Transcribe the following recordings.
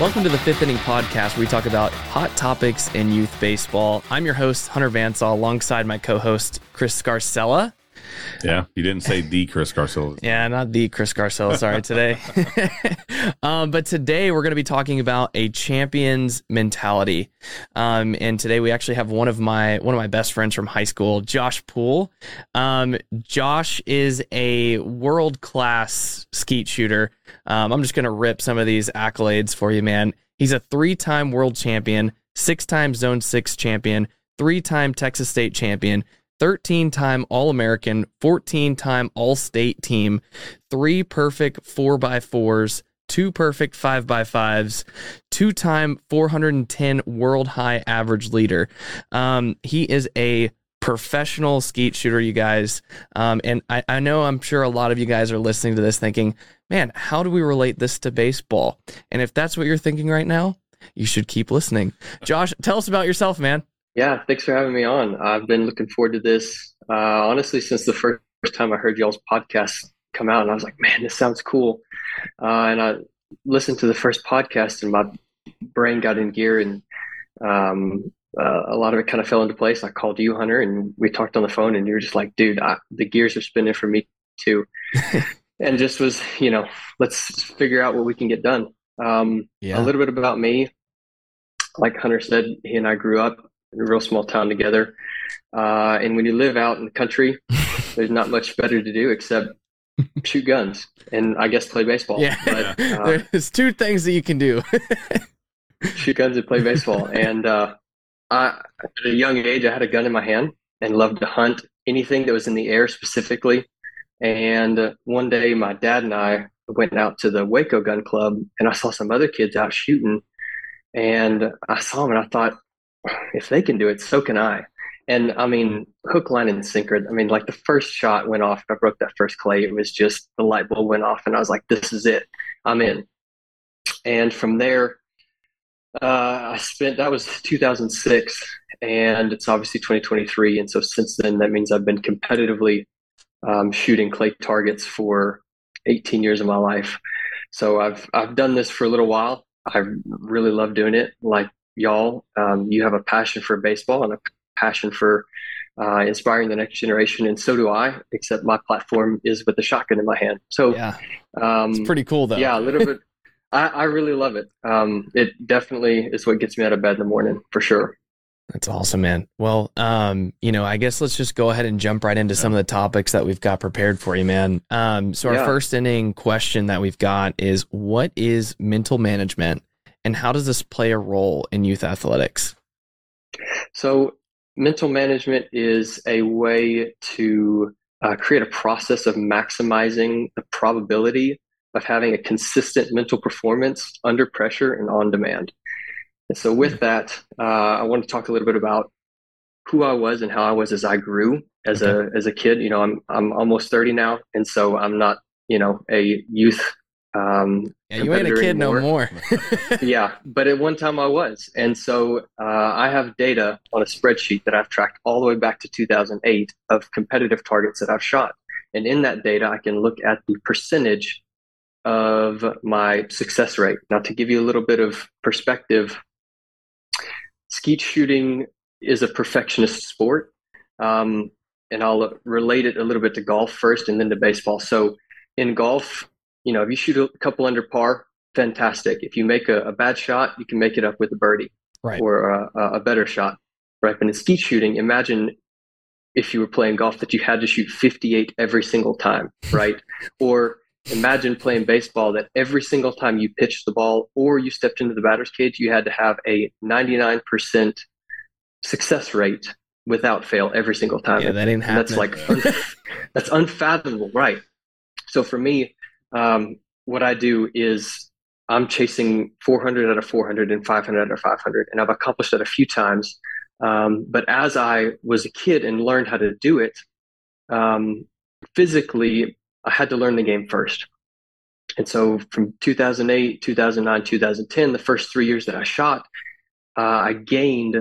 Welcome to the Fifth Inning Podcast, where we talk about hot topics in youth baseball. I'm your host, Hunter Vansall, alongside my co host, Chris Scarcella. Yeah, you didn't say the Chris Garcella. Yeah, not the Chris Garcella. Sorry, today. um, but today we're going to be talking about a champion's mentality. Um, and today we actually have one of my one of my best friends from high school, Josh Poole. Um, Josh is a world class skeet shooter. Um, I'm just going to rip some of these accolades for you, man. He's a three time world champion, six time Zone Six champion, three time Texas State champion 13 time All American, 14 time All State team, three perfect 4x4s, two perfect 5x5s, two time 410 world high average leader. Um, he is a professional skeet shooter, you guys. Um, and I, I know I'm sure a lot of you guys are listening to this thinking, man, how do we relate this to baseball? And if that's what you're thinking right now, you should keep listening. Josh, tell us about yourself, man. Yeah, thanks for having me on. I've been looking forward to this uh, honestly since the first time I heard y'all's podcast come out, and I was like, man, this sounds cool. Uh, and I listened to the first podcast, and my brain got in gear, and um, uh, a lot of it kind of fell into place. I called you, Hunter, and we talked on the phone, and you were just like, dude, I, the gears are spinning for me too. and just was, you know, let's figure out what we can get done. Um, yeah. A little bit about me. Like Hunter said, he and I grew up a real small town together. Uh, and when you live out in the country, there's not much better to do except shoot guns and I guess play baseball. Yeah, but, uh, there's two things that you can do: shoot guns and play baseball. And uh, I, at a young age, I had a gun in my hand and loved to hunt anything that was in the air specifically. And one day, my dad and I went out to the Waco Gun Club, and I saw some other kids out shooting. And I saw them, and I thought, if they can do it, so can I. And I mean, hook, line, and sinker. I mean, like the first shot went off. I broke that first clay. It was just the light bulb went off, and I was like, "This is it. I'm in." And from there, uh, I spent that was 2006, and it's obviously 2023. And so since then, that means I've been competitively um, shooting clay targets for 18 years of my life. So I've I've done this for a little while. I really love doing it. Like y'all. Um, you have a passion for baseball and a passion for uh, inspiring the next generation, and so do I. Except my platform is with the shotgun in my hand. So yeah, um, it's pretty cool though. Yeah, a little bit. I, I really love it. Um, it definitely is what gets me out of bed in the morning for sure. That's awesome, man. Well, um, you know, I guess let's just go ahead and jump right into some of the topics that we've got prepared for you, man. Um, so our yeah. first inning question that we've got is what is mental management and how does this play a role in youth athletics? So, mental management is a way to uh, create a process of maximizing the probability of having a consistent mental performance under pressure and on demand. And so, with hmm. that, uh, I want to talk a little bit about who I was and how I was as I grew as a as a kid. You know, I'm I'm almost 30 now, and so I'm not you know a youth um, yeah, you ain't a kid no more. yeah, but at one time I was, and so uh, I have data on a spreadsheet that I've tracked all the way back to 2008 of competitive targets that I've shot, and in that data I can look at the percentage of my success rate. Now, to give you a little bit of perspective, skeet shooting is a perfectionist sport, um, and I'll relate it a little bit to golf first, and then to baseball. So in golf, you know, if you shoot a couple under par, fantastic. If you make a, a bad shot, you can make it up with a birdie right. or a, a better shot, right? But in skeet shooting, imagine if you were playing golf that you had to shoot 58 every single time, right? or imagine playing baseball that every single time you pitched the ball or you stepped into the batter's cage, you had to have a 99% success rate without fail every single time. Yeah, that ain't happening. That's like that's unfathomable, right? So for me, um, what I do is I'm chasing 400 out of 400 and 500 out of 500, and I've accomplished that a few times. Um, but as I was a kid and learned how to do it, um, physically, I had to learn the game first. And so from 2008, 2009, 2010, the first three years that I shot, uh, I gained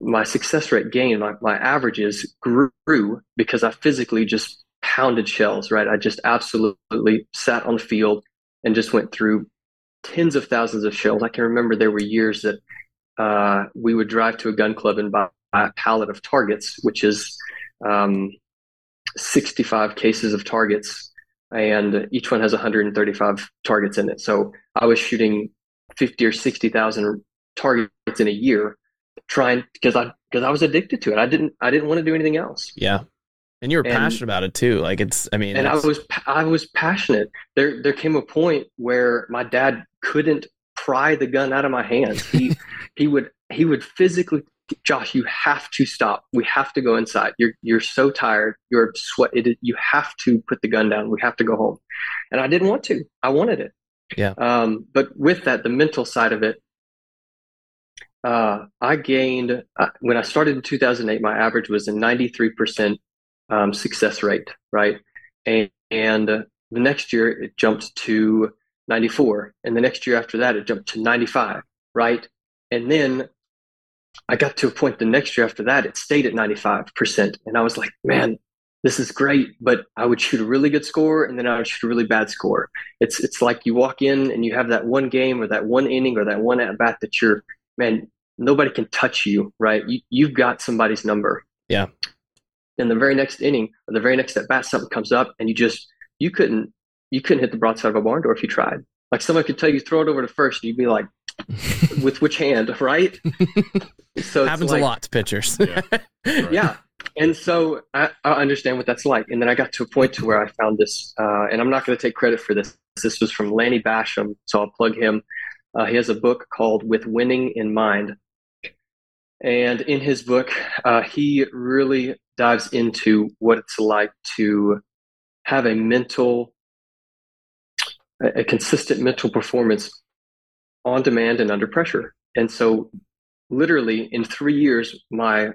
my success rate gained, my, my averages grew because I physically just pounded shells, right? I just absolutely sat on the field and just went through tens of thousands of shells. I can remember there were years that uh, we would drive to a gun club and buy a pallet of targets, which is um, 65 cases of targets, and each one has 135 targets in it. So I was shooting 50 or 60,000 targets in a year, trying because I because I was addicted to it. I didn't I didn't want to do anything else. Yeah. And you were and, passionate about it too. Like it's, I mean, and I was, I was passionate. There, there came a point where my dad couldn't pry the gun out of my hands. He, he would, he would physically Josh, you have to stop. We have to go inside. You're you're so tired. You're sweat. It, you have to put the gun down. We have to go home. And I didn't want to. I wanted it. Yeah. Um, but with that, the mental side of it, uh, I gained uh, when I started in 2008. My average was a 93 percent um, success rate, right? And, and uh, the next year it jumped to 94, and the next year after that it jumped to 95, right? And then I got to a point the next year after that, it stayed at 95%. And I was like, man, this is great. But I would shoot a really good score and then I would shoot a really bad score. It's, it's like you walk in and you have that one game or that one inning or that one at bat that you're, man, nobody can touch you, right? You, you've got somebody's number. Yeah. In the very next inning or the very next at bat, something comes up and you just, you couldn't, you couldn't hit the broadside of a barn door if you tried. Like someone could tell you throw it over to first, and you'd be like, with which hand, right? So happens like, a lot to pitchers. yeah. Right. yeah. And so I, I, understand what that's like. And then I got to a point to where I found this, uh, and I'm not going to take credit for this. This was from Lanny Bassham, so I'll plug him. Uh, he has a book called With Winning in Mind. And in his book, uh, he really dives into what it's like to have a mental, a, a consistent mental performance on demand and under pressure. And so literally in three years, my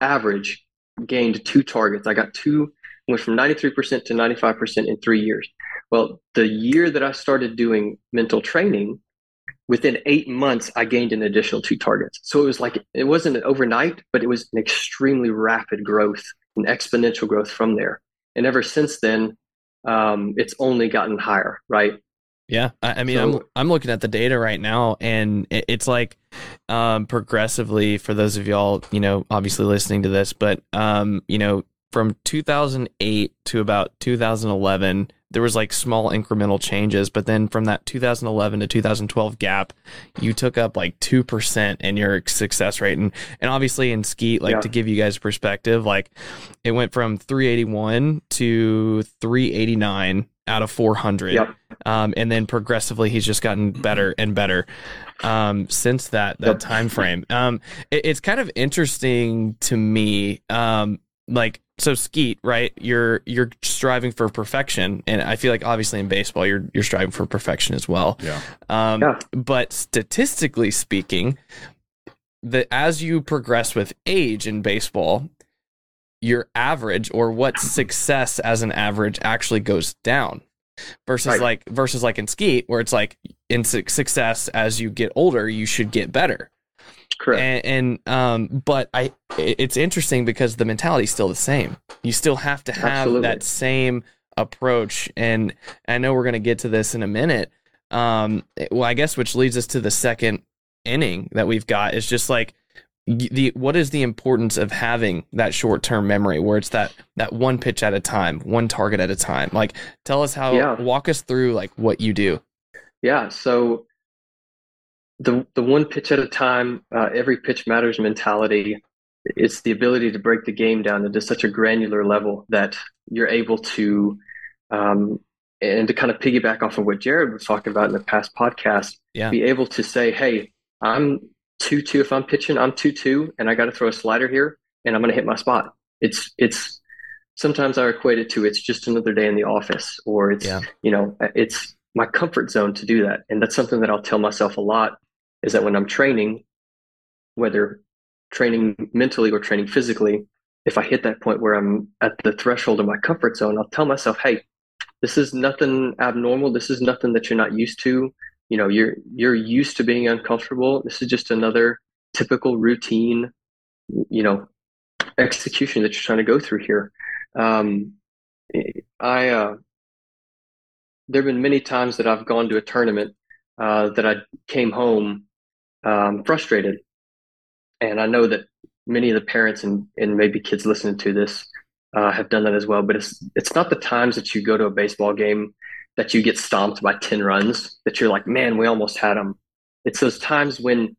average gained two targets. I got two, went from 93% to 95% in three years. Well, the year that I started doing mental training, within eight months, I gained an additional two targets. So it was like, it wasn't overnight, but it was an extremely rapid growth, an exponential growth from there. And ever since then, um, it's only gotten higher, right? Yeah, I, I mean, so, I'm I'm looking at the data right now, and it, it's like um, progressively for those of y'all, you know, obviously listening to this, but um, you know, from 2008 to about 2011, there was like small incremental changes, but then from that 2011 to 2012 gap, you took up like two percent in your success rate, and and obviously in skeet, like yeah. to give you guys perspective, like it went from 381 to 389 out of 400. Yep. Um, and then progressively, he's just gotten better and better um, since that that yep. time frame. Um, it, it's kind of interesting to me. Um, like so, skeet, right? You're you're striving for perfection, and I feel like obviously in baseball, you're you're striving for perfection as well. Yeah. Um, yeah. But statistically speaking, that as you progress with age in baseball, your average or what success as an average actually goes down versus right. like versus like in skeet where it's like in su- success as you get older you should get better correct and, and um but i it's interesting because the mentality is still the same you still have to have Absolutely. that same approach and i know we're going to get to this in a minute um well i guess which leads us to the second inning that we've got is just like the what is the importance of having that short term memory where it's that that one pitch at a time, one target at a time? Like, tell us how. Yeah. Walk us through like what you do. Yeah. So the the one pitch at a time, uh, every pitch matters mentality. It's the ability to break the game down into such a granular level that you're able to, um, and to kind of piggyback off of what Jared was talking about in the past podcast, yeah. be able to say, "Hey, I'm two two. If I'm pitching, I'm two two, and I got to throw a slider here, and I'm going to hit my spot. It's it's sometimes I equate it to it's just another day in the office, or it's yeah. you know it's my comfort zone to do that, and that's something that I'll tell myself a lot. Is that when I'm training, whether training mentally or training physically, if I hit that point where I'm at the threshold of my comfort zone, I'll tell myself, hey, this is nothing abnormal. This is nothing that you're not used to. You know you're you're used to being uncomfortable. This is just another typical routine you know execution that you're trying to go through here. Um, i uh, there have been many times that i've gone to a tournament uh, that I came home um, frustrated. And I know that many of the parents and, and maybe kids listening to this uh, have done that as well. But it's it's not the times that you go to a baseball game that you get stomped by ten runs that you're like, man, we almost had them. It's those times when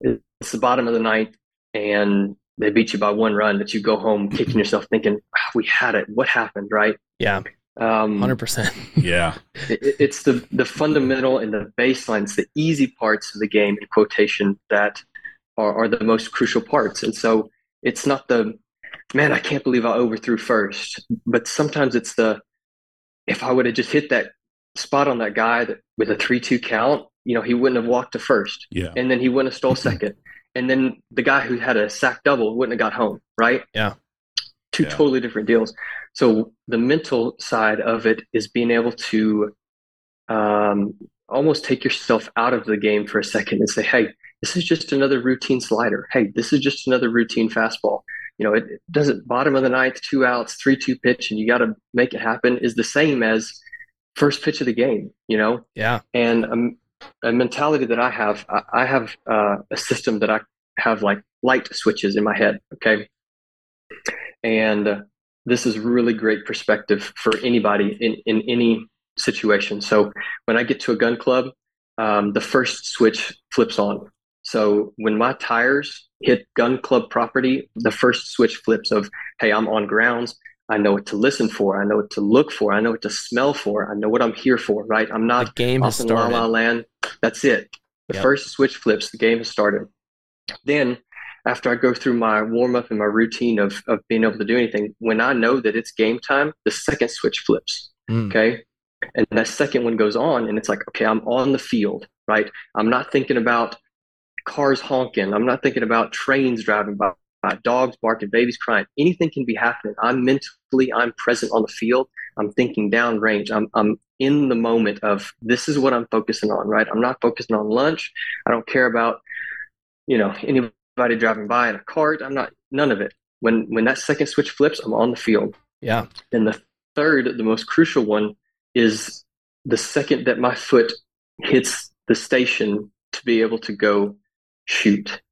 it's the bottom of the ninth and they beat you by one run that you go home kicking yourself, thinking, ah, we had it. What happened? Right? Yeah. Um, 100%. yeah. It, it's the, the fundamental and the baselines, the easy parts of the game in quotation that are, are the most crucial parts. And so it's not the, man, I can't believe I overthrew first. But sometimes it's the, if I would have just hit that spot on that guy that, with a 3 2 count, you know, he wouldn't have walked to first. Yeah. And then he wouldn't have stole second. And then the guy who had a sack double wouldn't have got home, right? Yeah. Two Yeah. totally different deals. So the mental side of it is being able to um, almost take yourself out of the game for a second and say, hey, this is just another routine slider. Hey, this is just another routine fastball. You know, it, it doesn't bottom of the ninth, two outs, three two pitch, and you got to make it happen is the same as first pitch of the game. You know, Yeah. and um, a mentality that I have, I, I have uh, a system that I have like light switches in my head. Okay, and uh, this is really great perspective for anybody in in any situation. So when I get to a gun club, um, the first switch flips on. So when my tires hit gun club property, the first switch flips of, hey, I'm on grounds. I know what to listen for. I know what to look for. I know what to smell for. I know what I'm here for, right? I'm The not game has off in La La. Land. That's it. The Yep. first switch flips, the game has started. Then, after I go through my warm up and my routine of, of being able to do anything, when I know that it's game time, the second switch flips. Mm. Okay. And that second one goes on, and it's like, okay, I'm on the field, right? I'm not thinking about cars honking. I'm not thinking about trains driving by, dogs barking, babies crying. Anything can be happening. I'm mentally, I'm present on the field. I'm thinking downrange. I'm, I'm in the moment of this is what I'm focusing on, right? I'm not focusing on lunch. I don't care about, you know, anybody driving by in a cart. I'm not, none of it. When, when that second switch flips, I'm on the field. Yeah. And the third, the most crucial one, is the second that my foot hits the station to be able to go shoot.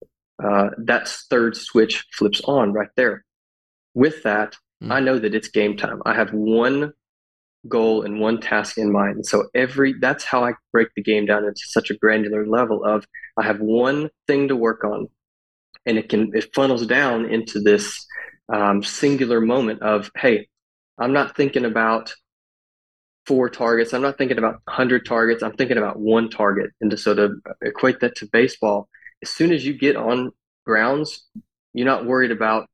Uh, that third switch flips on right there. With that, Mm. I know that it's game time. I have one goal and one task in mind. And so every that's how I break the game down into such a granular level of I have one thing to work on. And it can it funnels down into this um, singular moment of, hey, I'm not thinking about four targets. I'm not thinking about 100 targets. I'm thinking about one target. And to sort of equate that to baseball, as soon as you get on grounds, you're not worried about,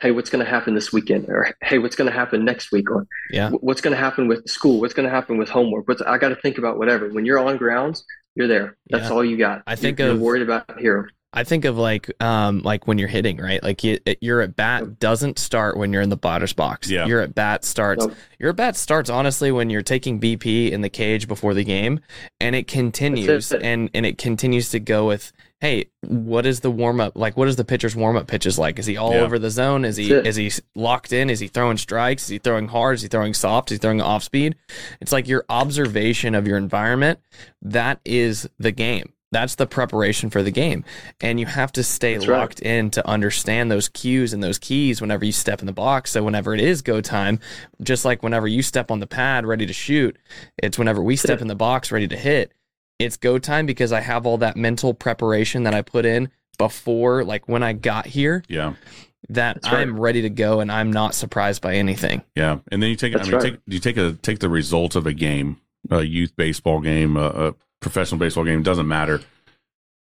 hey, what's going to happen this weekend? Or hey, what's going to happen next week? Or Yeah. What's going to happen with school? What's going to happen with homework? What's, I got to think about whatever. When you're on grounds, you're there. That's Yeah. all you got. I think you're, of- you're worried about here. I think of like um like when you're hitting, right? Like you, your at bat doesn't start when you're in the batter's box. Yeah. Your at bat starts Nope. your at bat starts honestly when you're taking BP in the cage before the game and it continues it. and and it continues to go with hey, what is the warm up like what is the pitcher's warm up pitches like? Is he all Yeah. over the zone? Is he is he locked in? Is he throwing strikes? Is he throwing hard? Is he throwing soft? Is he throwing off speed? It's like your observation of your environment. That is the game. That's the preparation for the game. And you have to stay That's right. locked in to understand those cues and those keys whenever you step in the box. So whenever it is go time, just like whenever you step on the pad ready to shoot, it's whenever we step in the box ready to hit, it's go time because I have all that mental preparation that I put in before, like when I got here, Yeah. that right. I'm ready to go and I'm not surprised by anything. Yeah, and then you take. That's I mean, right. take, you take a take the results of a game, a youth baseball game, a, a professional baseball game. Doesn't matter.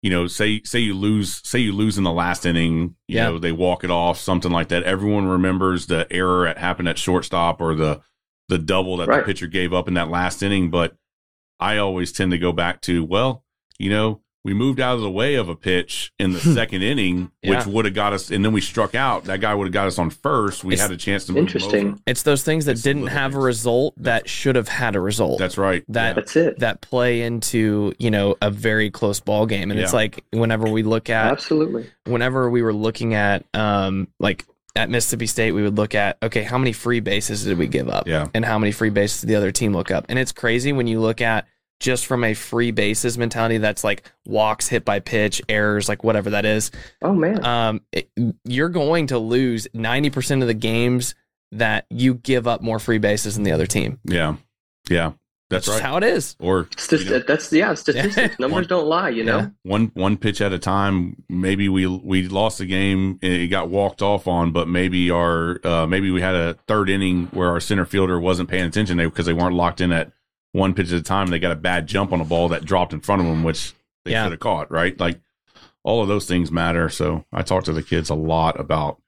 You know, say say you lose, say you lose in the last inning. You Yeah. know, they walk it off, something like that. Everyone remembers the error that happened at shortstop or the the double that Right. the pitcher gave up in that last inning. But I always tend to go back to, well, you know, we moved out of the way of a pitch in the second inning, Yeah. which would have got us, and then we struck out. That guy would have got us on first. We It's had a chance to move him Interesting. over. It's those things that It's didn't little have a result that should have had a result. That's right. That- That's it. that play into you know a very close ball game and it's like whenever we look at Absolutely. whenever we were looking at um like at Mississippi State we would look at okay how many free bases did we give up Yeah. and how many free bases did the other team look up and it's crazy when you look at just from a free bases mentality that's like walks, hit by pitch, errors, like whatever that is. Oh man. Um, it, you're going to lose 90% of the games that you give up more free bases than the other team. Yeah. Yeah. That's That's right. how it is. Or Statist- you know, that's yeah, statistics. Numbers don't lie, you know. Yeah. one one pitch at a time. Maybe we we lost the game and it got walked off on, but maybe our uh, maybe we had a third inning where our center fielder wasn't paying attention because they weren't locked in at one pitch at a time. They got a bad jump on a ball that dropped in front of them, which they Yeah. should have caught. Right, like all of those things matter. So I talk to the kids a lot about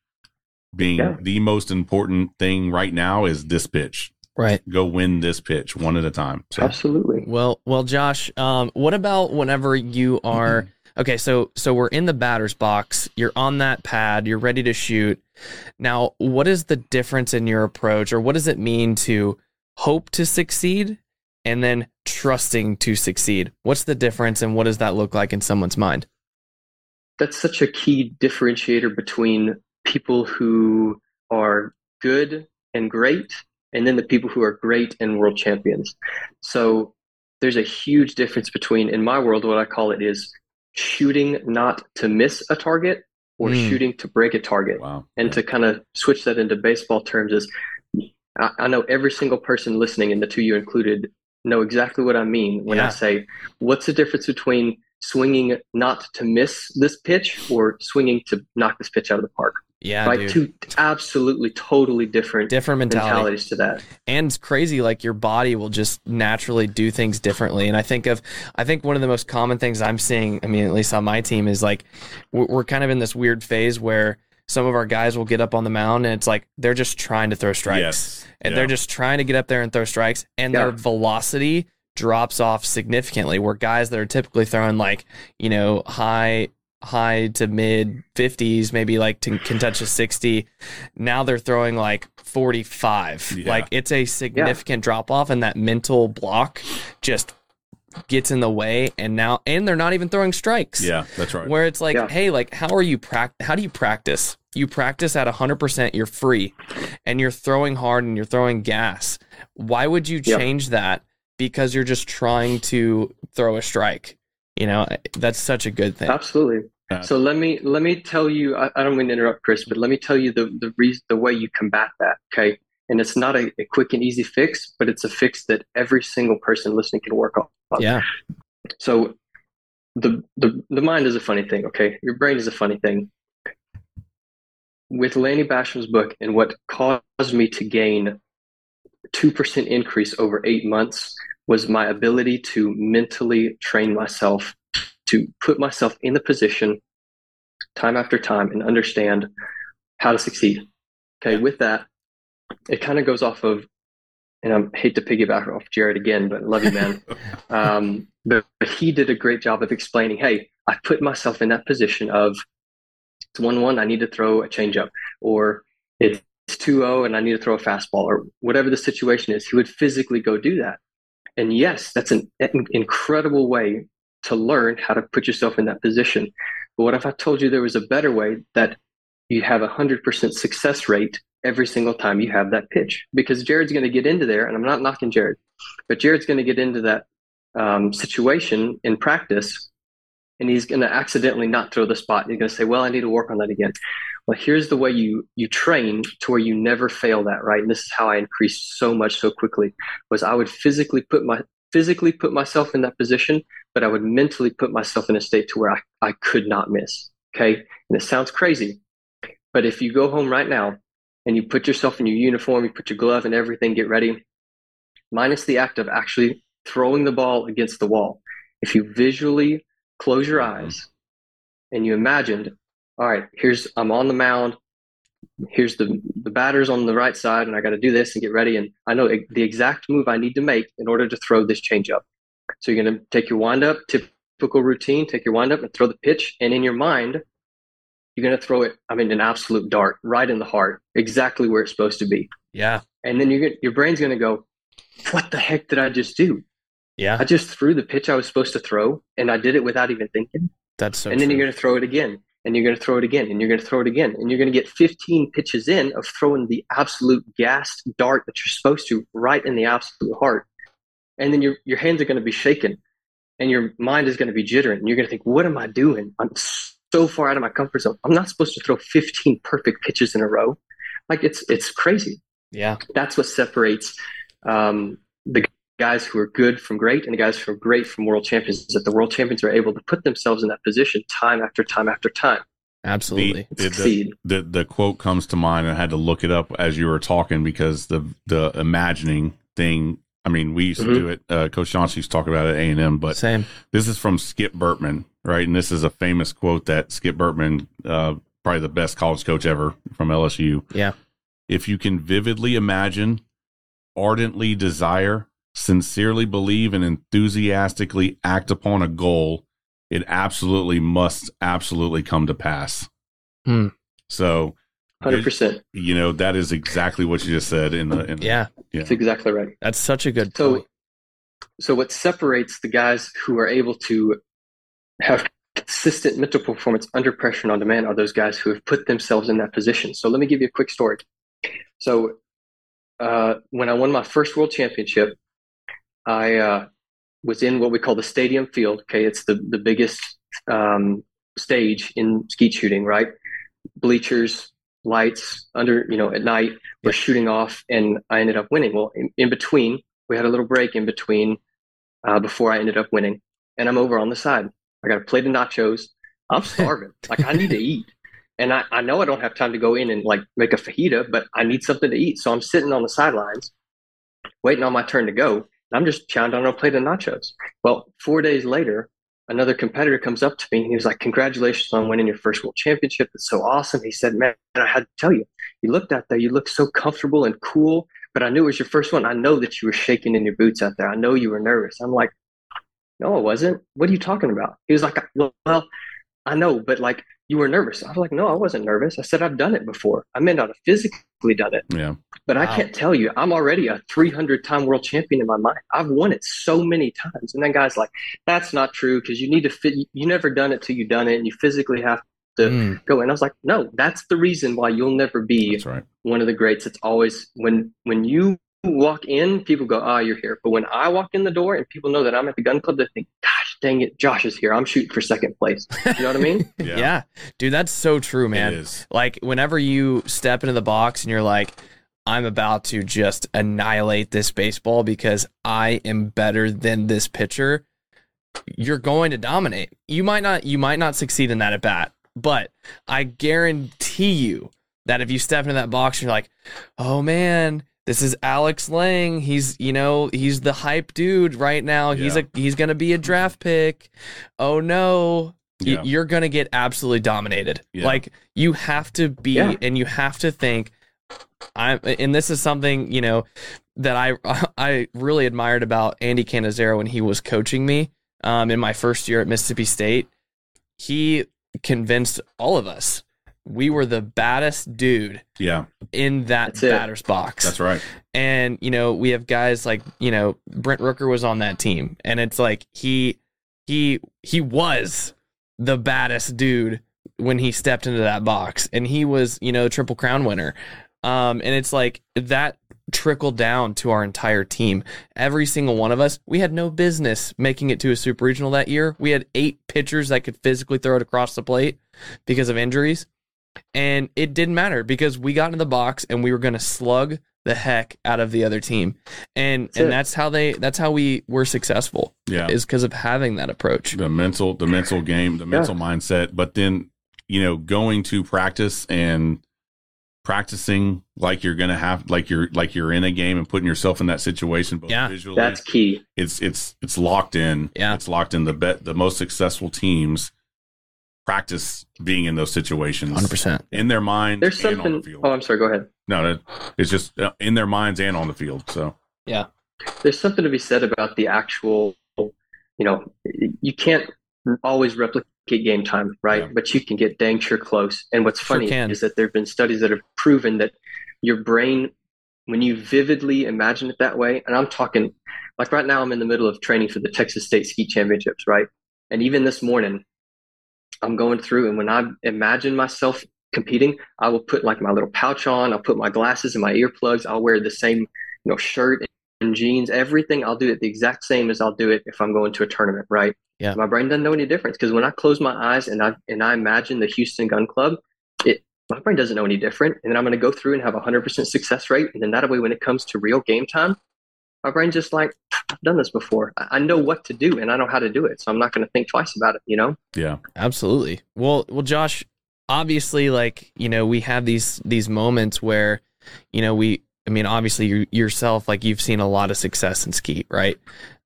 being Yeah. the most important thing right now is this pitch. Right. Go win this pitch one at a time. So Absolutely. Well, well, Josh, um, what about whenever you are okay? So, so we're in the batter's box. You're on that pad. You're ready to shoot. Now, what is the difference in your approach, or what does it mean to hope to succeed and then trusting to succeed? What's the difference, and what does that look like in someone's mind? That's such a key differentiator between people who are good and great and then the people who are great and world champions. So there's a huge difference between in my world what I call it is shooting not to miss a target or Mm. shooting to break a target. wow. And to kind of switch that into baseball terms is I, I know every single person listening, and the two you included, know exactly what I mean when Yeah. I say, what's the difference between swinging not to miss this pitch or swinging to knock this pitch out of the park? Yeah, right? dude. Two absolutely, totally different different mentality. mentalities to that. and it's crazy like your body will just naturally do things differently and i think of i think one of the most common things i'm seeing i mean at least on my team is like we're, we're kind of in this weird phase where some of our guys will get up on the mound and it's like they're just trying to throw strikes Yes. And Yeah. they're just trying to get up there and throw strikes and their velocity drops off significantly where guys that are typically throwing like you know high high to mid 50s maybe like to, can touch a 60 now they're throwing like 45 Yeah. like it's a significant drop off and that mental block just gets in the way and now and they're not even throwing strikes Yeah, that's right. where it's like Yeah. hey like how are you prac how do you practice you practice at 100% you're free and you're throwing hard and you're throwing gas why would you Yeah. change that because you're just trying to throw a strike you know that's such a good thing Absolutely. Yeah. So let me let me tell you. I, I don't mean to interrupt, Chris, but let me tell you the the reason, the way you combat that. Okay, and it's not a, a quick and easy fix, but it's a fix that every single person listening can work on. yeah So the the the mind is a funny thing. Okay, your brain is a funny thing. With Lanny Bassham's book and what caused me to gain two percent increase over eight months was my ability to mentally train myself to put myself in the position time after time and understand how to succeed. Okay, with that, it kind of goes off of, and I hate to piggyback off Jared again, but love you, man. um, but, but he did a great job of explaining, hey, I put myself in that position of it's 1 1, I need to throw a changeup, or it's 2 0 and I need to throw a fastball, or whatever the situation is. He would physically go do that. And yes, that's an, an incredible way to learn how to put yourself in that position. But what if I told you there was a better way that you have a 100% success rate every single time you have that pitch? Because Jared's going to get into there, and I'm not knocking Jared, but Jared's going to get into that um, situation in practice, and he's going to accidentally not throw the spot. He's going to say, "Well, I need to work on that again." Well, here's the way you you train to where you never fail that, right? And this is how I increased so much so quickly. Was I would physically put my physically put myself in that position, but I would mentally put myself in a state to where I, I could not miss. Okay. And it sounds crazy, but if you go home right now and you put yourself in your uniform, you put your glove and everything, get ready, minus the act of actually throwing the ball against the wall. If you visually close your mm-hmm. eyes and you imagined, all right, here's, I'm on the mound. Here's the, the batters on the right side, and I got to do this and get ready. And I know the exact move I need to make in order to throw this changeup. So you're going to take your windup, typical routine, take your windup and throw the pitch. And in your mind, you're going to throw it, I mean, an absolute dart right in the heart, exactly where it's supposed to be. yeah And then you're gonna, your brain's going to go, what the heck did I just do? Yeah I just threw the pitch I was supposed to throw, and I did it without even thinking. that's so and then true. you're going to throw it again, and you're going to throw it again, and you're going to throw it again, and you're going to get 15 pitches in of throwing the absolute gassed dart that you're supposed to right in the absolute heart. and then your your hands are going to be shaking, and your mind is going to be jittering. And you're going to think, "What am I doing? I'm so far out of my comfort zone. I'm not supposed to throw 15 perfect pitches in a row. Like it's it's crazy." Yeah, that's what separates um, the guys who are good from great and the guys who are great from world champions. Is that the world champions are able to put themselves in that position time after time after time. Absolutely. The, the, the, the, quote comes to mind. I had to look it up as you were talking because the the imagining thing. I mean, we used mm-hmm. to do it. Uh, Coach Johnson used to talk about it at A and M, but same. This is from Skip Bertman, right? And this is a famous quote that Skip Bertman, uh, probably the best college coach ever from LSU. Yeah. If you can vividly imagine, ardently desire, sincerely believe, and enthusiastically act upon a goal, it absolutely must absolutely come to pass. Hmm. So, hundred percent. You know that is exactly what you just said. In the, in yeah, yeah, that's exactly right. That's such a good. So, point. so what separates the guys who are able to have consistent mental performance under pressure and on demand are those guys who have put themselves in that position. So let me give you a quick story. So uh, when I won my first world championship, I uh, was in what we call the stadium field. Okay, it's the the biggest um, stage in skeet shooting, right? Bleachers, lights under, you know, at night. We're shooting off, and I ended up winning. Well, in, in between, we had a little break in between uh, before I ended up winning, and I'm over on the side. I got a plate of nachos. I'm starving. like I need to eat. And I, I know I don't have time to go in and like make a fajita, but I need something to eat. So I'm sitting on the sidelines waiting on my turn to go. I'm just chowing down on a plate of nachos. Well, four days later, another competitor comes up to me and he was like, Congratulations on winning your first world championship. It's so awesome. He said, Man, I had to tell you, you looked out there, you looked so comfortable and cool, but I knew it was your first one. I know that you were shaking in your boots out there. I know you were nervous. I'm like, No, I wasn't. What are you talking about? He was like, well I know, but like you were nervous. I was like, no, I wasn't nervous. I said, I've done it before. I may not have physically done it. Yeah. But wow. I can't tell you, I'm already a 300 time world champion in my mind. I've won it so many times. And then guy's like, that's not true because you need to fit, you never done it till you've done it and you physically have to mm. go in. I was like, no, that's the reason why you'll never be right. one of the greats. It's always when, when you walk in, people go, oh, you're here. But when I walk in the door and people know that I'm at the gun club, they think, gosh, dang it, Josh is here. I'm shooting for second place. You know what I mean? yeah. yeah. Dude, that's so true, man. Like whenever you step into the box and you're like, I'm about to just annihilate this baseball because I am better than this pitcher, you're going to dominate. You might not you might not succeed in that at bat, but I guarantee you that if you step into that box and you're like, "Oh man, this is Alex Lang. He's, you know, he's the hype dude right now. He's yeah. a he's going to be a draft pick. Oh no. Yeah. you're going to get absolutely dominated. Yeah. Like you have to be and you have to think I'm and this is something, you know, that I I really admired about Andy Cannizaro when he was coaching me um, in my first year at Mississippi State. He convinced all of us we were the baddest dude yeah in that That's batter's it. box That's right. And you know, we have guys like, you know, Brent Rooker was on that team and it's like he he he was the baddest dude when he stepped into that box and he was, you know, triple crown winner. Um and it's like that trickled down to our entire team. Every single one of us, we had no business making it to a super regional that year. We had eight pitchers that could physically throw it across the plate because of injuries. And it didn't matter because we got in the box and we were going to slug the heck out of the other team. And that's and that's how they that's how we were successful. Yeah. Is because of having that approach. The mental the mental game, the mental mindset, but then, you know, going to practice and practicing like you're gonna have like you're like you're in a game and putting yourself in that situation both yeah, visually that's key it's it's it's locked in yeah it's locked in the bet the most successful teams practice being in those situations 100% in their mind there's something the oh i'm sorry go ahead. No it's just uh, in their minds and on the field so. Yeah. There's something to be said about the actual you know you can't always replicate game time right? Yeah. but you can get dang sure close. And what's funny sure is that there have been studies that have proven that your brain when you vividly imagine it that way and i'm talking like right now i'm in the middle of training for the texas state skeet championships right? And even this morning I'm going through, and when I imagine myself competing, I will put like my little pouch on. I'll put my glasses and my earplugs. I'll wear the same, you know, shirt and jeans, everything. I'll do it the exact same as I'll do it if I'm going to a tournament, right? Yeah. My brain doesn't know any difference because when I close my eyes and I and I imagine the Houston Gun Club, it my brain doesn't know any different. And then I'm going to go through and have a hundred percent success rate. And then that way, when it comes to real game time, my brain's just like, I've done this before. I, I know what to do and I know how to do it. So I'm not going to think twice about it. You know? Yeah. Absolutely. Well, well, Josh, obviously, like you know, we have these these moments where, you know, we. I mean, obviously, you yourself, like you've seen a lot of success in skeet right?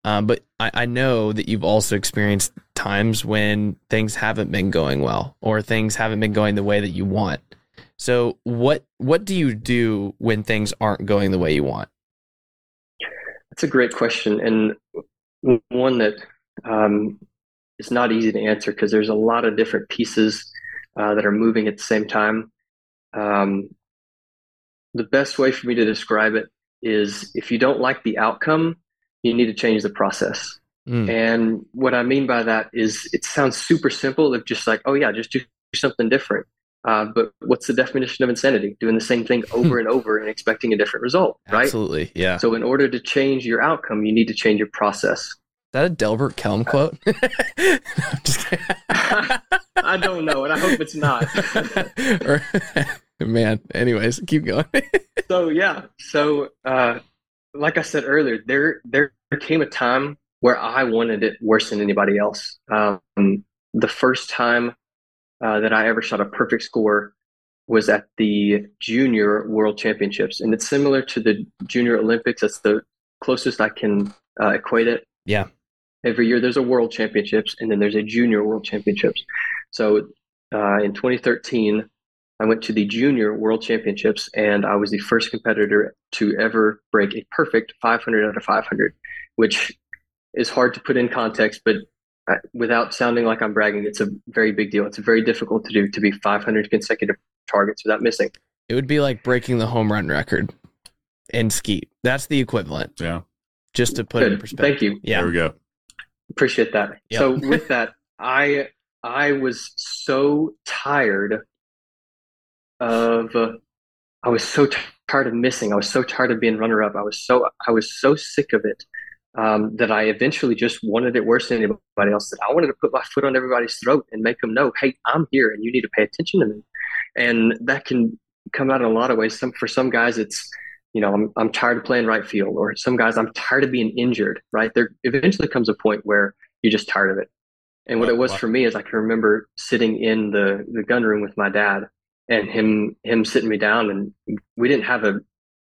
Um, but I, I know that you've also experienced times when things haven't been going well, or things haven't been going the way that you want. So, what what do you do when things aren't going the way you want? That's a great question, and one that um, is not easy to answer because there's a lot of different pieces uh, that are moving at the same time. Um, the best way for me to describe it is if you don't like the outcome, you need to change the process. Mm. And what I mean by that is it sounds super simple of just like, oh, yeah, just do something different. Uh, but what's the definition of insanity? Doing the same thing over and over and expecting a different result, right? Absolutely, yeah. So, in order to change your outcome, you need to change your process. Is that a Delbert Kelm quote? I don't know, and I hope it's not. Man, anyways, keep going. so yeah, so uh, like I said earlier, there there came a time where I wanted it worse than anybody else. Um, the first time uh, that I ever shot a perfect score was at the Junior World Championships, and it's similar to the Junior Olympics. That's the closest I can uh, equate it. Yeah. Every year there's a World Championships, and then there's a Junior World Championships. So uh, in 2013, I went to the Junior World Championships, and I was the first competitor to ever break a perfect 500 out of 500, which is hard to put in context, but without sounding like I'm bragging, it's a very big deal. It's very difficult to do to be 500 consecutive targets without missing. It would be like breaking the home run record in skeet. That's the equivalent, Yeah. just to put it in perspective. Thank you. Yeah. There we go. Appreciate that. Yep. So with that, I I was so tired of uh, I was so t- tired of missing. I was so tired of being runner up. I was so I was so sick of it um, that I eventually just wanted it worse than anybody else. That I wanted to put my foot on everybody's throat and make them know, hey, I'm here and you need to pay attention to me. And that can come out in a lot of ways. Some for some guys, it's you know I'm I'm tired of playing right field, or some guys I'm tired of being injured. Right there, eventually comes a point where you're just tired of it. And what it was for me is I can remember sitting in the the gun room with my dad and him him sitting me down and we didn't have a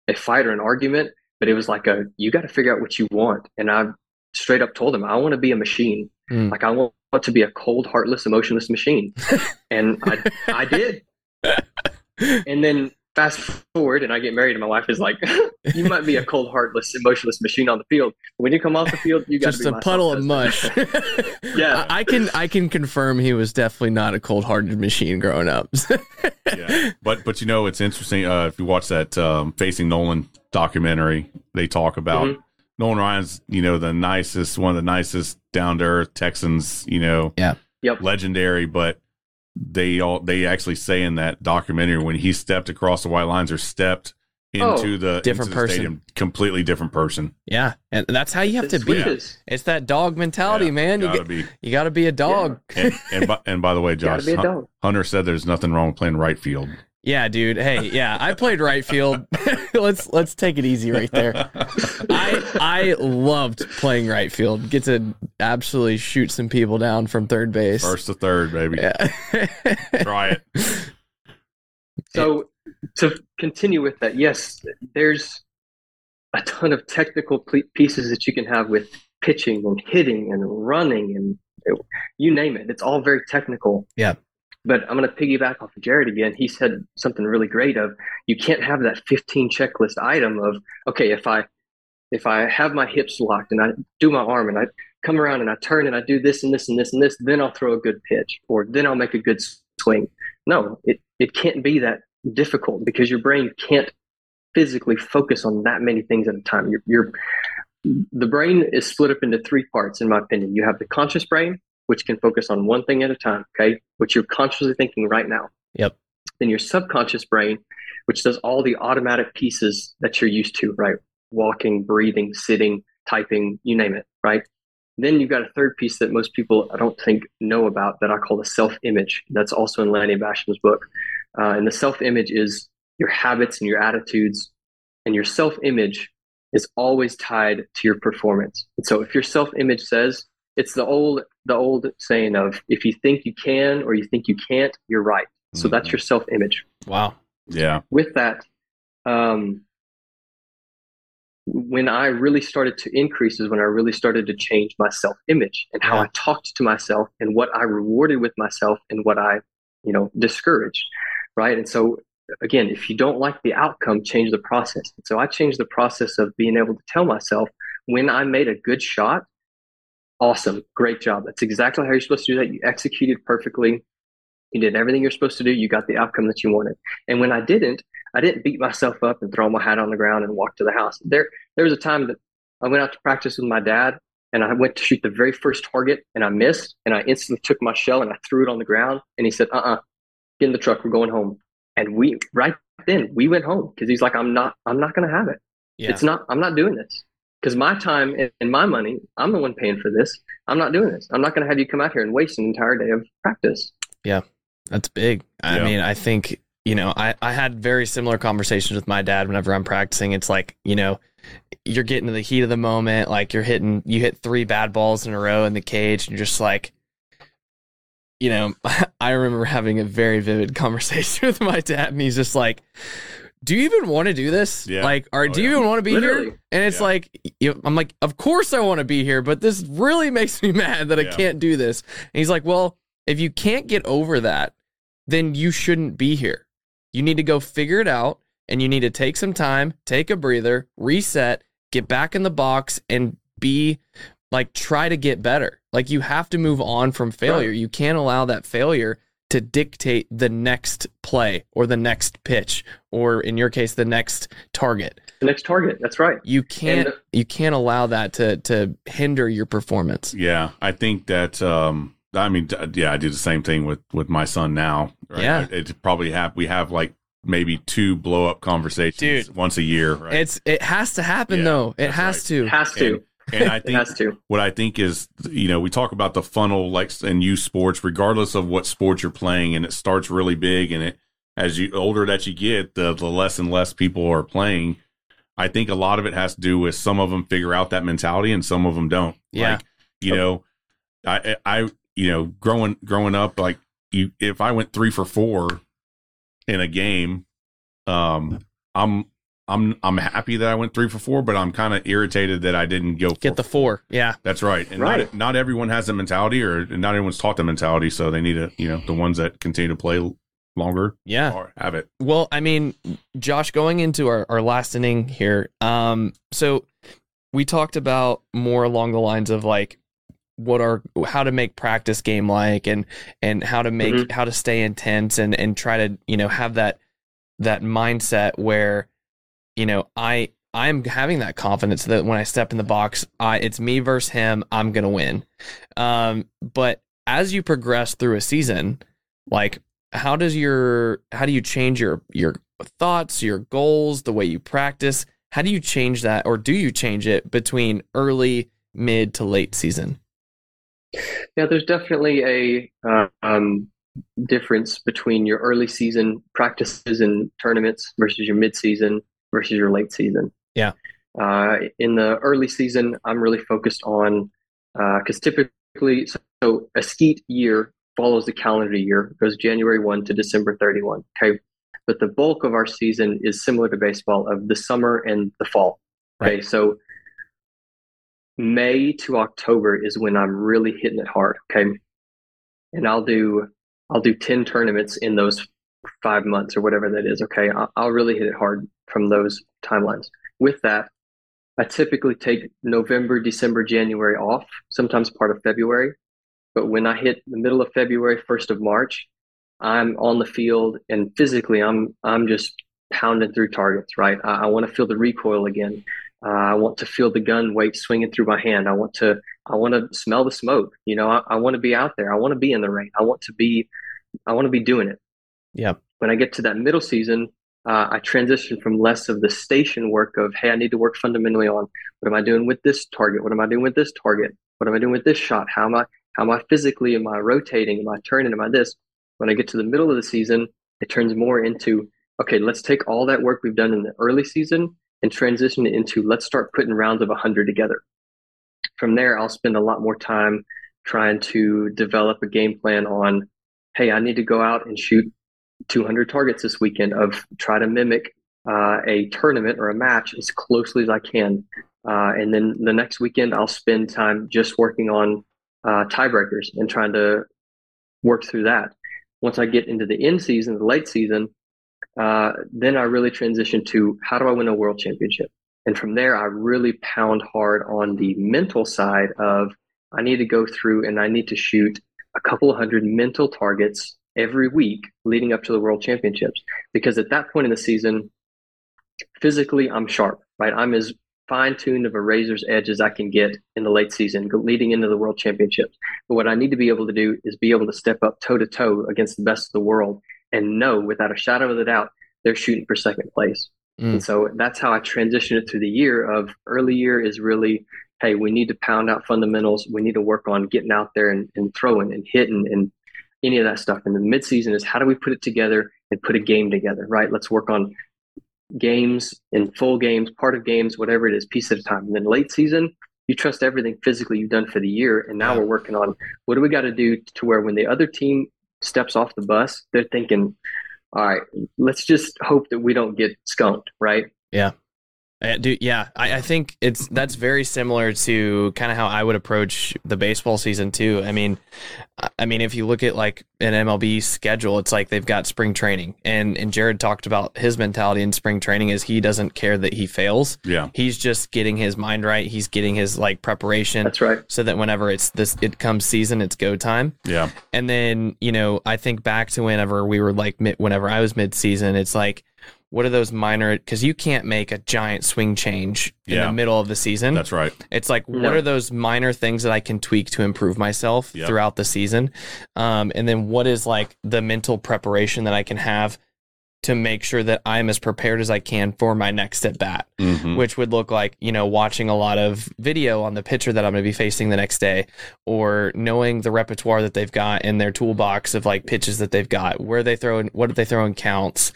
a fight or an argument, but it was like a you got to figure out what you want. And I straight up told him I want to be a machine. Mm. Like I want to be a cold, heartless, emotionless machine. and I I did. And then fast forward and I get married and my wife is like, You might be a cold, heartless, emotionless machine on the field. But when you come off the field, you got Just be a my puddle of mush. Yeah. I, I can I can confirm he was definitely not a cold hearted machine growing up. yeah. But but you know it's interesting. Uh, if you watch that um, Facing Nolan documentary, they talk about Mhm. Nolan Ryan's. You know the nicest, one of the nicest down to earth Texans. You know, Yeah. Yep. legendary. But they all they actually say in that documentary when he stepped across the white lines or stepped into Oh, the different into the person. stadium, completely different person. yeah, and that's how you have It to be. switches. It's that dog mentality, Yeah, man. You Gotta get, be. you got to be a dog. And, and, by, and by the way, You Josh to be a Hun- dog. Hunter said there's nothing wrong with playing right field. Yeah, dude. Hey, yeah, I played right field. let's let's take it easy right there. I I loved playing right field. Get to absolutely shoot some people down from third base. First to third, baby. Yeah. Try it. So to continue with that, yes, there's a ton of technical pieces that you can have with pitching and hitting and running and you name it. It's all very technical. Yeah. But I'm going to piggyback off of Jared again. He said something really great of you can't have that 15 checklist item of okay, if I if I have my hips locked and I do my arm and I come around and I turn and I do this and this and this and this, then I'll throw a good pitch or then I'll make a good swing. No, it, it can't be that difficult because your brain can't physically focus on that many things at a time. Your, your the brain is split up into three parts, in my opinion. You have the conscious brain, which can focus on one thing at a time, okay, which you're consciously thinking right now. Yep. Then your subconscious brain, which does all the automatic pieces that you're used to, right? walking, breathing, sitting, typing, you name it, right? Then you've got a third piece that most people I don't think know about that I call the self image. That's also in Lanny Bassham's book. Uh, and the self image is your habits and your attitudes, and your self image is always tied to your performance. And so if your self image says it's the old the old saying of if you think you can or you think you can't, you're right. So mm-hmm. that's your self image. Wow. Yeah. With that, um, when I really started to increase is when I really started to change my self image and how yeah. I talked to myself and what I rewarded with myself and what I, you know, discouraged. Right. And so again, if you don't like the outcome, change the process. And So I changed the process of being able to tell myself when I made a good shot, awesome, great job. That's exactly how you're supposed to do that. You executed perfectly. You did everything you're supposed to do. You got the outcome that you wanted. And when I didn't, I didn't beat myself up and throw my hat on the ground and walk to the house. There, there was a time that I went out to practice with my dad and I went to shoot the very first target and I missed and I instantly took my shell and I threw it on the ground and he said, uh uh-uh, uh, get in the truck. We're going home. And we, right then we went home because he's like, I'm not, I'm not going to have it. Yeah. It's not, I'm not doing this because my time and my money, I'm the one paying for this. I'm not doing this. I'm not going to have you come out here and waste an entire day of practice. Yeah, that's big. I yeah. mean, I think, you know, I, I had very similar conversations with my dad whenever I'm practicing. It's like, you know, you're getting to the heat of the moment. Like you're hitting, you hit three bad balls in a row in the cage and you're just like, you know, I remember having a very vivid conversation with my dad, and he's just like, "Do you even want to do this? Yeah. Like, or oh, do you even want to be Literally. here?" And it's yeah. like, you know, I'm like, "Of course I want to be here, but this really makes me mad that I can't do this." And he's like, "Well, if you can't get over that, then you shouldn't be here. You need to go figure it out, and you need to take some time, take a breather, reset, get back in the box, and be like try to get better. Like you have to move on from failure. Right. You can't allow that failure to dictate the next play or the next pitch or in your case the next target. The next target. That's right. You can't and, you can't allow that to to hinder your performance. Yeah, I think that um I mean yeah, I do the same thing with with my son now. Right? Yeah. It probably have we have like maybe two blow up conversations Dude, once a year. Right? It's it has to happen yeah, though. It has right. to. It has to. And, and I think what I think is, you know, we talk about the funnel like in youth sports, regardless of what sport you're playing, and it starts really big, and it as you older that you get, the the less and less people are playing. I think a lot of it has to do with some of them figure out that mentality and some of them don't. Yeah. Like, you know, I I you know growing growing up like you if I went three for four in a game, um, I'm I'm I'm happy that I went three for four, but I'm kind of irritated that I didn't go get the four. Yeah, that's right. And right. Not, not everyone has the mentality, or not everyone's taught the mentality, so they need to you know the ones that continue to play longer. Yeah, have it. Well, I mean, Josh, going into our our last inning here, um, so we talked about more along the lines of like what are how to make practice game like and and how to make mm-hmm. how to stay intense and and try to you know have that that mindset where you know, I I'm having that confidence that when I step in the box, I it's me versus him. I'm gonna win. Um, but as you progress through a season, like how does your how do you change your your thoughts, your goals, the way you practice? How do you change that, or do you change it between early, mid to late season? Yeah, there's definitely a uh, um, difference between your early season practices and tournaments versus your mid season versus your late season. Yeah. Uh, in the early season, I'm really focused on because uh, typically, so, so a skeet year follows the calendar year, goes January 1 to December 31. Okay. But the bulk of our season is similar to baseball of the summer and the fall. Okay. Right. So May to October is when I'm really hitting it hard. Okay. And I'll do I'll do 10 tournaments in those five months or whatever that is. Okay. I'll, I'll really hit it hard from those timelines. With that, I typically take November, December, January off, sometimes part of February. But when I hit the middle of February, first of March, I'm on the field and physically I'm I'm just pounding through targets, right? I, I want to feel the recoil again. Uh, I want to feel the gun weight swinging through my hand. I want to I want to smell the smoke. You know, I, I want to be out there. I want to be in the rain. I want to be I want to be doing it. Yeah. When I get to that middle season, uh, I transitioned from less of the station work of, hey, I need to work fundamentally on what am I doing with this target? What am I doing with this target? What am I doing with this shot? How am I how am I physically? Am I rotating? Am I turning? Am I this? When I get to the middle of the season, it turns more into okay, let's take all that work we've done in the early season and transition it into let's start putting rounds of 100 together. From there, I'll spend a lot more time trying to develop a game plan on, hey, I need to go out and shoot 200 targets this weekend of try to mimic uh, a tournament or a match as closely as I can. Uh, and then the next weekend, I'll spend time just working on uh, tiebreakers and trying to work through that. Once I get into the end season, the late season, uh, then I really transition to how do I win a world championship? And from there, I really pound hard on the mental side of I need to go through and I need to shoot a couple of hundred mental targets every week leading up to the world championships. Because at that point in the season, physically, I'm sharp, right? I'm as fine tuned of a razor's edge as I can get in the late season leading into the world championships. But what I need to be able to do is be able to step up toe to toe against the best of the world and know without a shadow of a doubt they're shooting for second place. Mm. And so that's how I transition it through the year of early year is really, hey, we need to pound out fundamentals. We need to work on getting out there and, and throwing and hitting and any of that stuff. And the midseason is how do we put it together and put a game together, right? Let's work on games and full games, part of games, whatever it is, piece at a time. And then late season, you trust everything physically you've done for the year. And now we're working on what do we got to do to where when the other team steps off the bus, they're thinking, all right, let's just hope that we don't get skunked, right? Yeah. I do, yeah, I, I think it's that's very similar to kind of how I would approach the baseball season too. I mean, I mean, if you look at like an MLB schedule, it's like they've got spring training, and and Jared talked about his mentality in spring training is he doesn't care that he fails. Yeah, he's just getting his mind right. He's getting his like preparation. That's right. So that whenever it's this, it comes season, it's go time. Yeah, and then you know, I think back to whenever we were like whenever I was mid season, it's like what are those minor because you can't make a giant swing change in yeah. the middle of the season that's right it's like no. what are those minor things that i can tweak to improve myself yep. throughout the season um, and then what is like the mental preparation that i can have to make sure that I'm as prepared as I can for my next at bat, mm-hmm. which would look like, you know, watching a lot of video on the pitcher that I'm going to be facing the next day or knowing the repertoire that they've got in their toolbox of like pitches that they've got, where they throw in, what they throw in counts,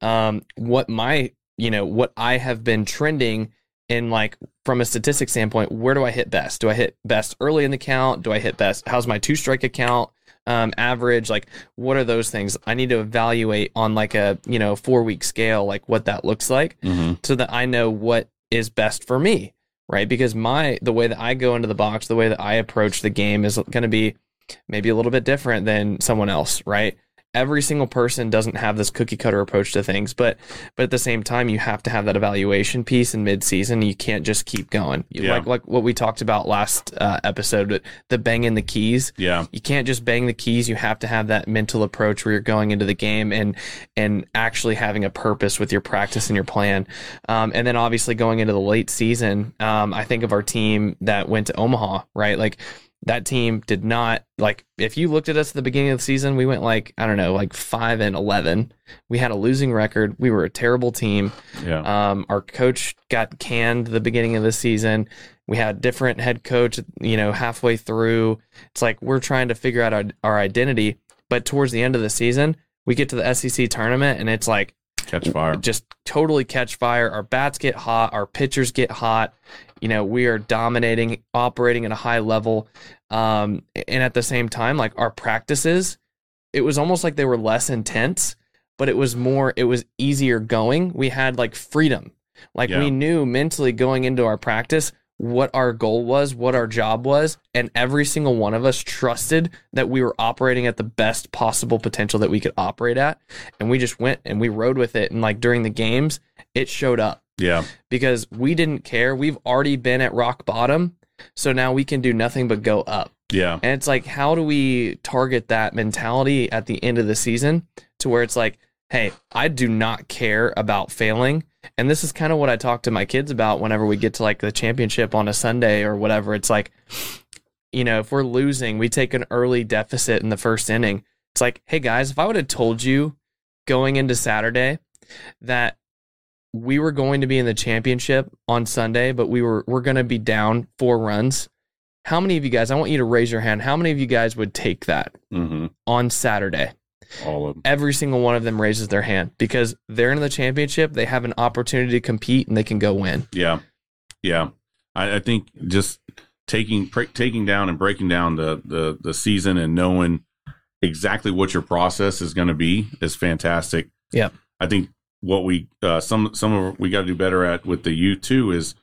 um, what my, you know, what I have been trending in like from a statistic standpoint, where do I hit best? Do I hit best early in the count? Do I hit best? How's my two strike account? Um, average like what are those things? I need to evaluate on like a you know four week scale like what that looks like mm-hmm. so that i know what is best for me right? Because my the way that i go into the box the way that i approach the game is going to be maybe a little bit different than someone else right every single person doesn't have this cookie cutter approach to things, but but at the same time, you have to have that evaluation piece in mid season. You can't just keep going. Yeah. Like like what we talked about last uh, episode, the banging the keys. Yeah, you can't just bang the keys. You have to have that mental approach where you're going into the game and and actually having a purpose with your practice and your plan. Um, and then obviously going into the late season, um, I think of our team that went to Omaha, right? Like that team did not like if you looked at us at the beginning of the season we went like i don't know like 5 and 11 we had a losing record. We were a terrible team. Yeah. um, our coach got canned the beginning of the season. We had a different head coach you know halfway through. It's like we're trying to figure out our, our identity. But towards the end of the season we get to the sec tournament and it's like catch fire. just totally catch fire. Our bats get hot. Our pitchers get hot you know, we are dominating, operating at a high level. Um, and at the same time, like our practices, it was almost like they were less intense, but it was more, it was easier going. We had like freedom. Like yeah. we knew mentally going into our practice what our goal was, what our job was, and every single one of us trusted that we were operating at the best possible potential that we could operate at. And we just went and we rode with it. And like during the games, it showed up. Yeah. Because we didn't care. We've already been at rock bottom. So now we can do nothing but go up. Yeah. And it's like, how do we target that mentality at the end of the season to where it's like, hey, I do not care about failing. And this is kind of what I talk to my kids about whenever we get to like the championship on a Sunday or whatever. It's like, you know, if we're losing, we take an early deficit in the first inning. It's like, hey guys, if I would have told you going into Saturday that we were going to be in the championship on Sunday, but we were we're going to be down four runs. How many of you guys? I want you to raise your hand. How many of you guys would take that Mm-hmm. on Saturday? All of them. Every single one of them raises their hand because they're in the championship. They have an opportunity to compete and they can go win. Yeah, yeah. I, I think just taking pre- taking down and breaking down the the the season and knowing exactly what your process is going to be is fantastic. Yeah. I think what we uh, some some of we got to do better at with the youth too is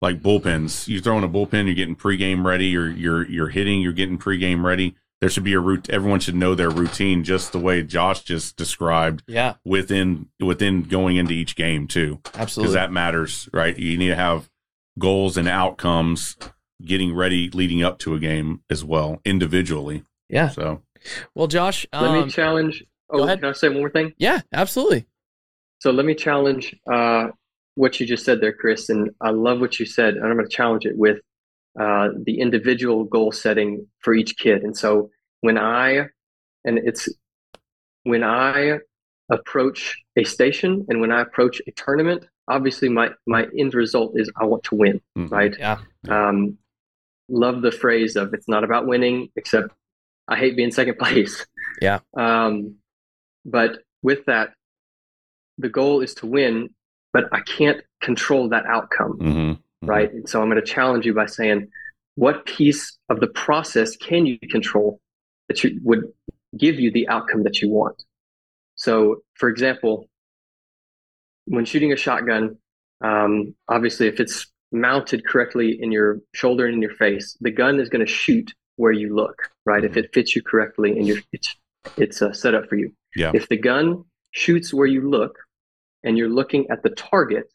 like bullpens. You throw in a bullpen, you're getting pregame ready. You're you're you're hitting. You're getting pregame ready. There should be a route. Everyone should know their routine, just the way Josh just described Yeah, within within going into each game too Absolutely. because that matters, right? You need to have goals and outcomes getting ready leading up to a game as well individually. yeah. So Well, Josh, Let um, me challenge. go Oh, ahead. can I say one more thing? yeah, absolutely. So let me challenge uh, what you just said there, Chris. And I love what you said. And I'm going to challenge it with uh, the individual goal setting for each kid. And so when I, and it's when I approach a station and when I approach a tournament, obviously my, my end result is I want to win, mhm. right? Yeah. Um, love the phrase of it's not about winning, except I hate being second place. Yeah. Um, but with that, the goal is to win, but I can't control that outcome, Mhm. right? And so I'm going to challenge you by saying, what piece of the process can you control that you would give you the outcome that you want? So, for example, when shooting a shotgun, um, obviously, if it's mounted correctly in your shoulder and in your face, the gun is going to shoot where you look, right? If it fits you correctly and you're, it's it's uh, set up for you. Yeah. If the gun shoots where you look, and you're looking at the target,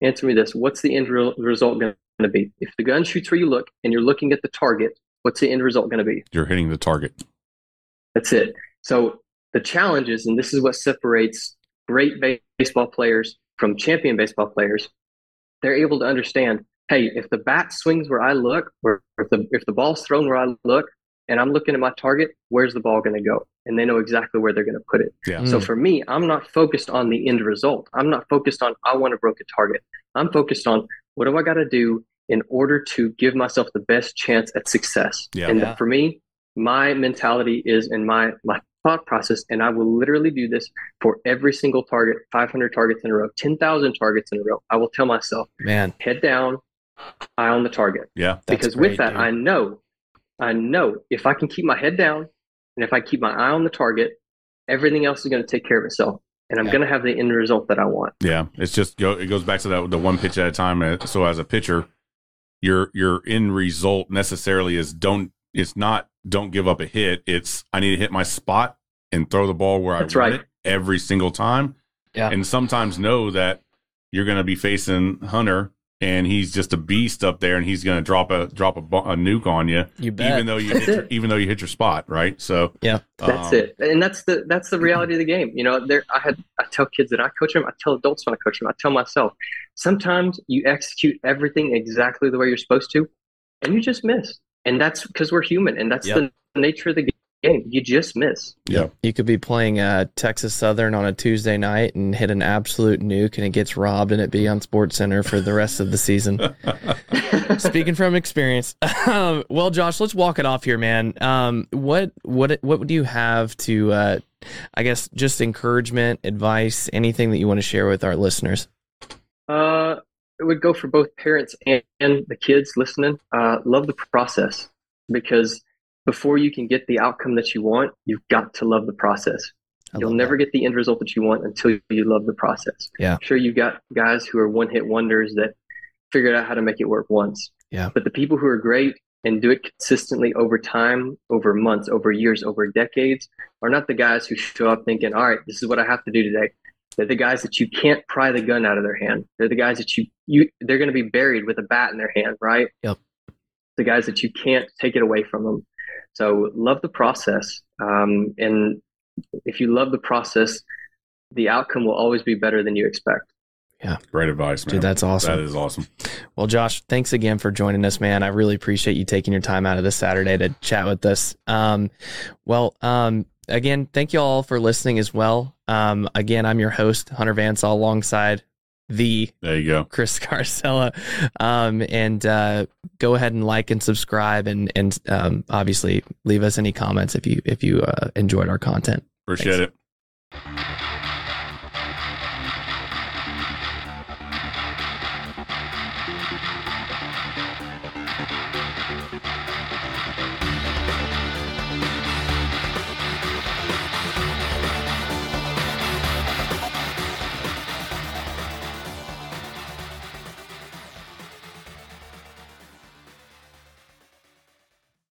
answer me this: What's the end re- result going to be? If the gun shoots where you look, and you're looking at the target, what's the end result going to be? You're hitting the target. That's it. So the challenge is, and this is what separates great ba- baseball players from champion baseball players. They're able to understand, hey, if the bat swings where I look, or if the if the ball's thrown where I look, and I'm looking at my target, where's the ball going to go? And they know exactly where they're going to put it. Yeah. So Mm. for me, I'm not focused on the end result. I'm not focused on I want to broke a target. I'm focused on what do I got to do in order to give myself the best chance at success. Yeah. And Yeah. for me, my mentality is in my my thought process, and I will literally do this for every single target, 500 targets in a row, 10,000 targets in a row. I will tell myself, Man, head down, eye on the target Yeah. that's because great, with that dude. i know i know if i can keep my head down and if i keep my eye on the target everything else is going to take care of itself and i'm Yeah. going to have the end result that i want Yeah. It's just go. It goes back to that the one pitch at a time. Uh, So as a pitcher, your your end result necessarily is don't. It's not don't give up a hit. It's I need to hit my spot and throw the ball where That's I want right. it every single time. Yeah. And sometimes know that you're going to be facing Hunter and he's just a beast up there and he's going to drop a drop a, a nuke on you you bet. even though you That's hit your, even though you hit your spot right so Yeah. that's um, it and that's the that's the reality of the game you know there i had i tell kids that i coach them i tell adults when i coach them i tell myself sometimes you execute everything exactly the way you're supposed to and you just miss and that's because we're human and that's Yep. the nature of the game you just miss Yeah. You could be playing uh, Texas Southern on a Tuesday night and hit an absolute nuke, and it gets robbed, and it be on Sports Center for the rest of the season. Speaking from experience, um, well, Josh, let's walk it off here, man. Um, what what what do you have to, uh, I guess, just encouragement, advice, anything that you want to share with our listeners? Uh, it would go for both parents and, and the kids listening. Uh, love the process because before you can get the outcome that you want, you've got to love the process. I You'll never that. get the end result that you want until you love the process. Yeah. Sure, you've got guys who are one hit wonders that figured out how to make it work once. Yeah. But the people who are great and do it consistently over time, over months, over years, over decades, are not the guys who show up thinking, all right, this is what I have to do today. They're the guys that you can't pry the gun out of their hand. They're the guys that you, you they're going to be buried with a bat in their hand, right? Yep. The guys that you can't take it away from them. So love the process. Um, and if you love the process, the outcome will always be better than you expect. Yeah. Great advice man Dude, that's awesome. that is awesome Well, Josh, thanks again for joining us, man. I really appreciate you taking your time out of this Saturday to chat with us. Um, well, um, again, thank you all for listening as well. Um, again, I'm your host, Hunter Vance, alongside the there you go, Chris Scarcella. Um, and uh, go ahead and like and subscribe, and and um, obviously leave us any comments if you if you uh, enjoyed our content. Appreciate Thanks. it.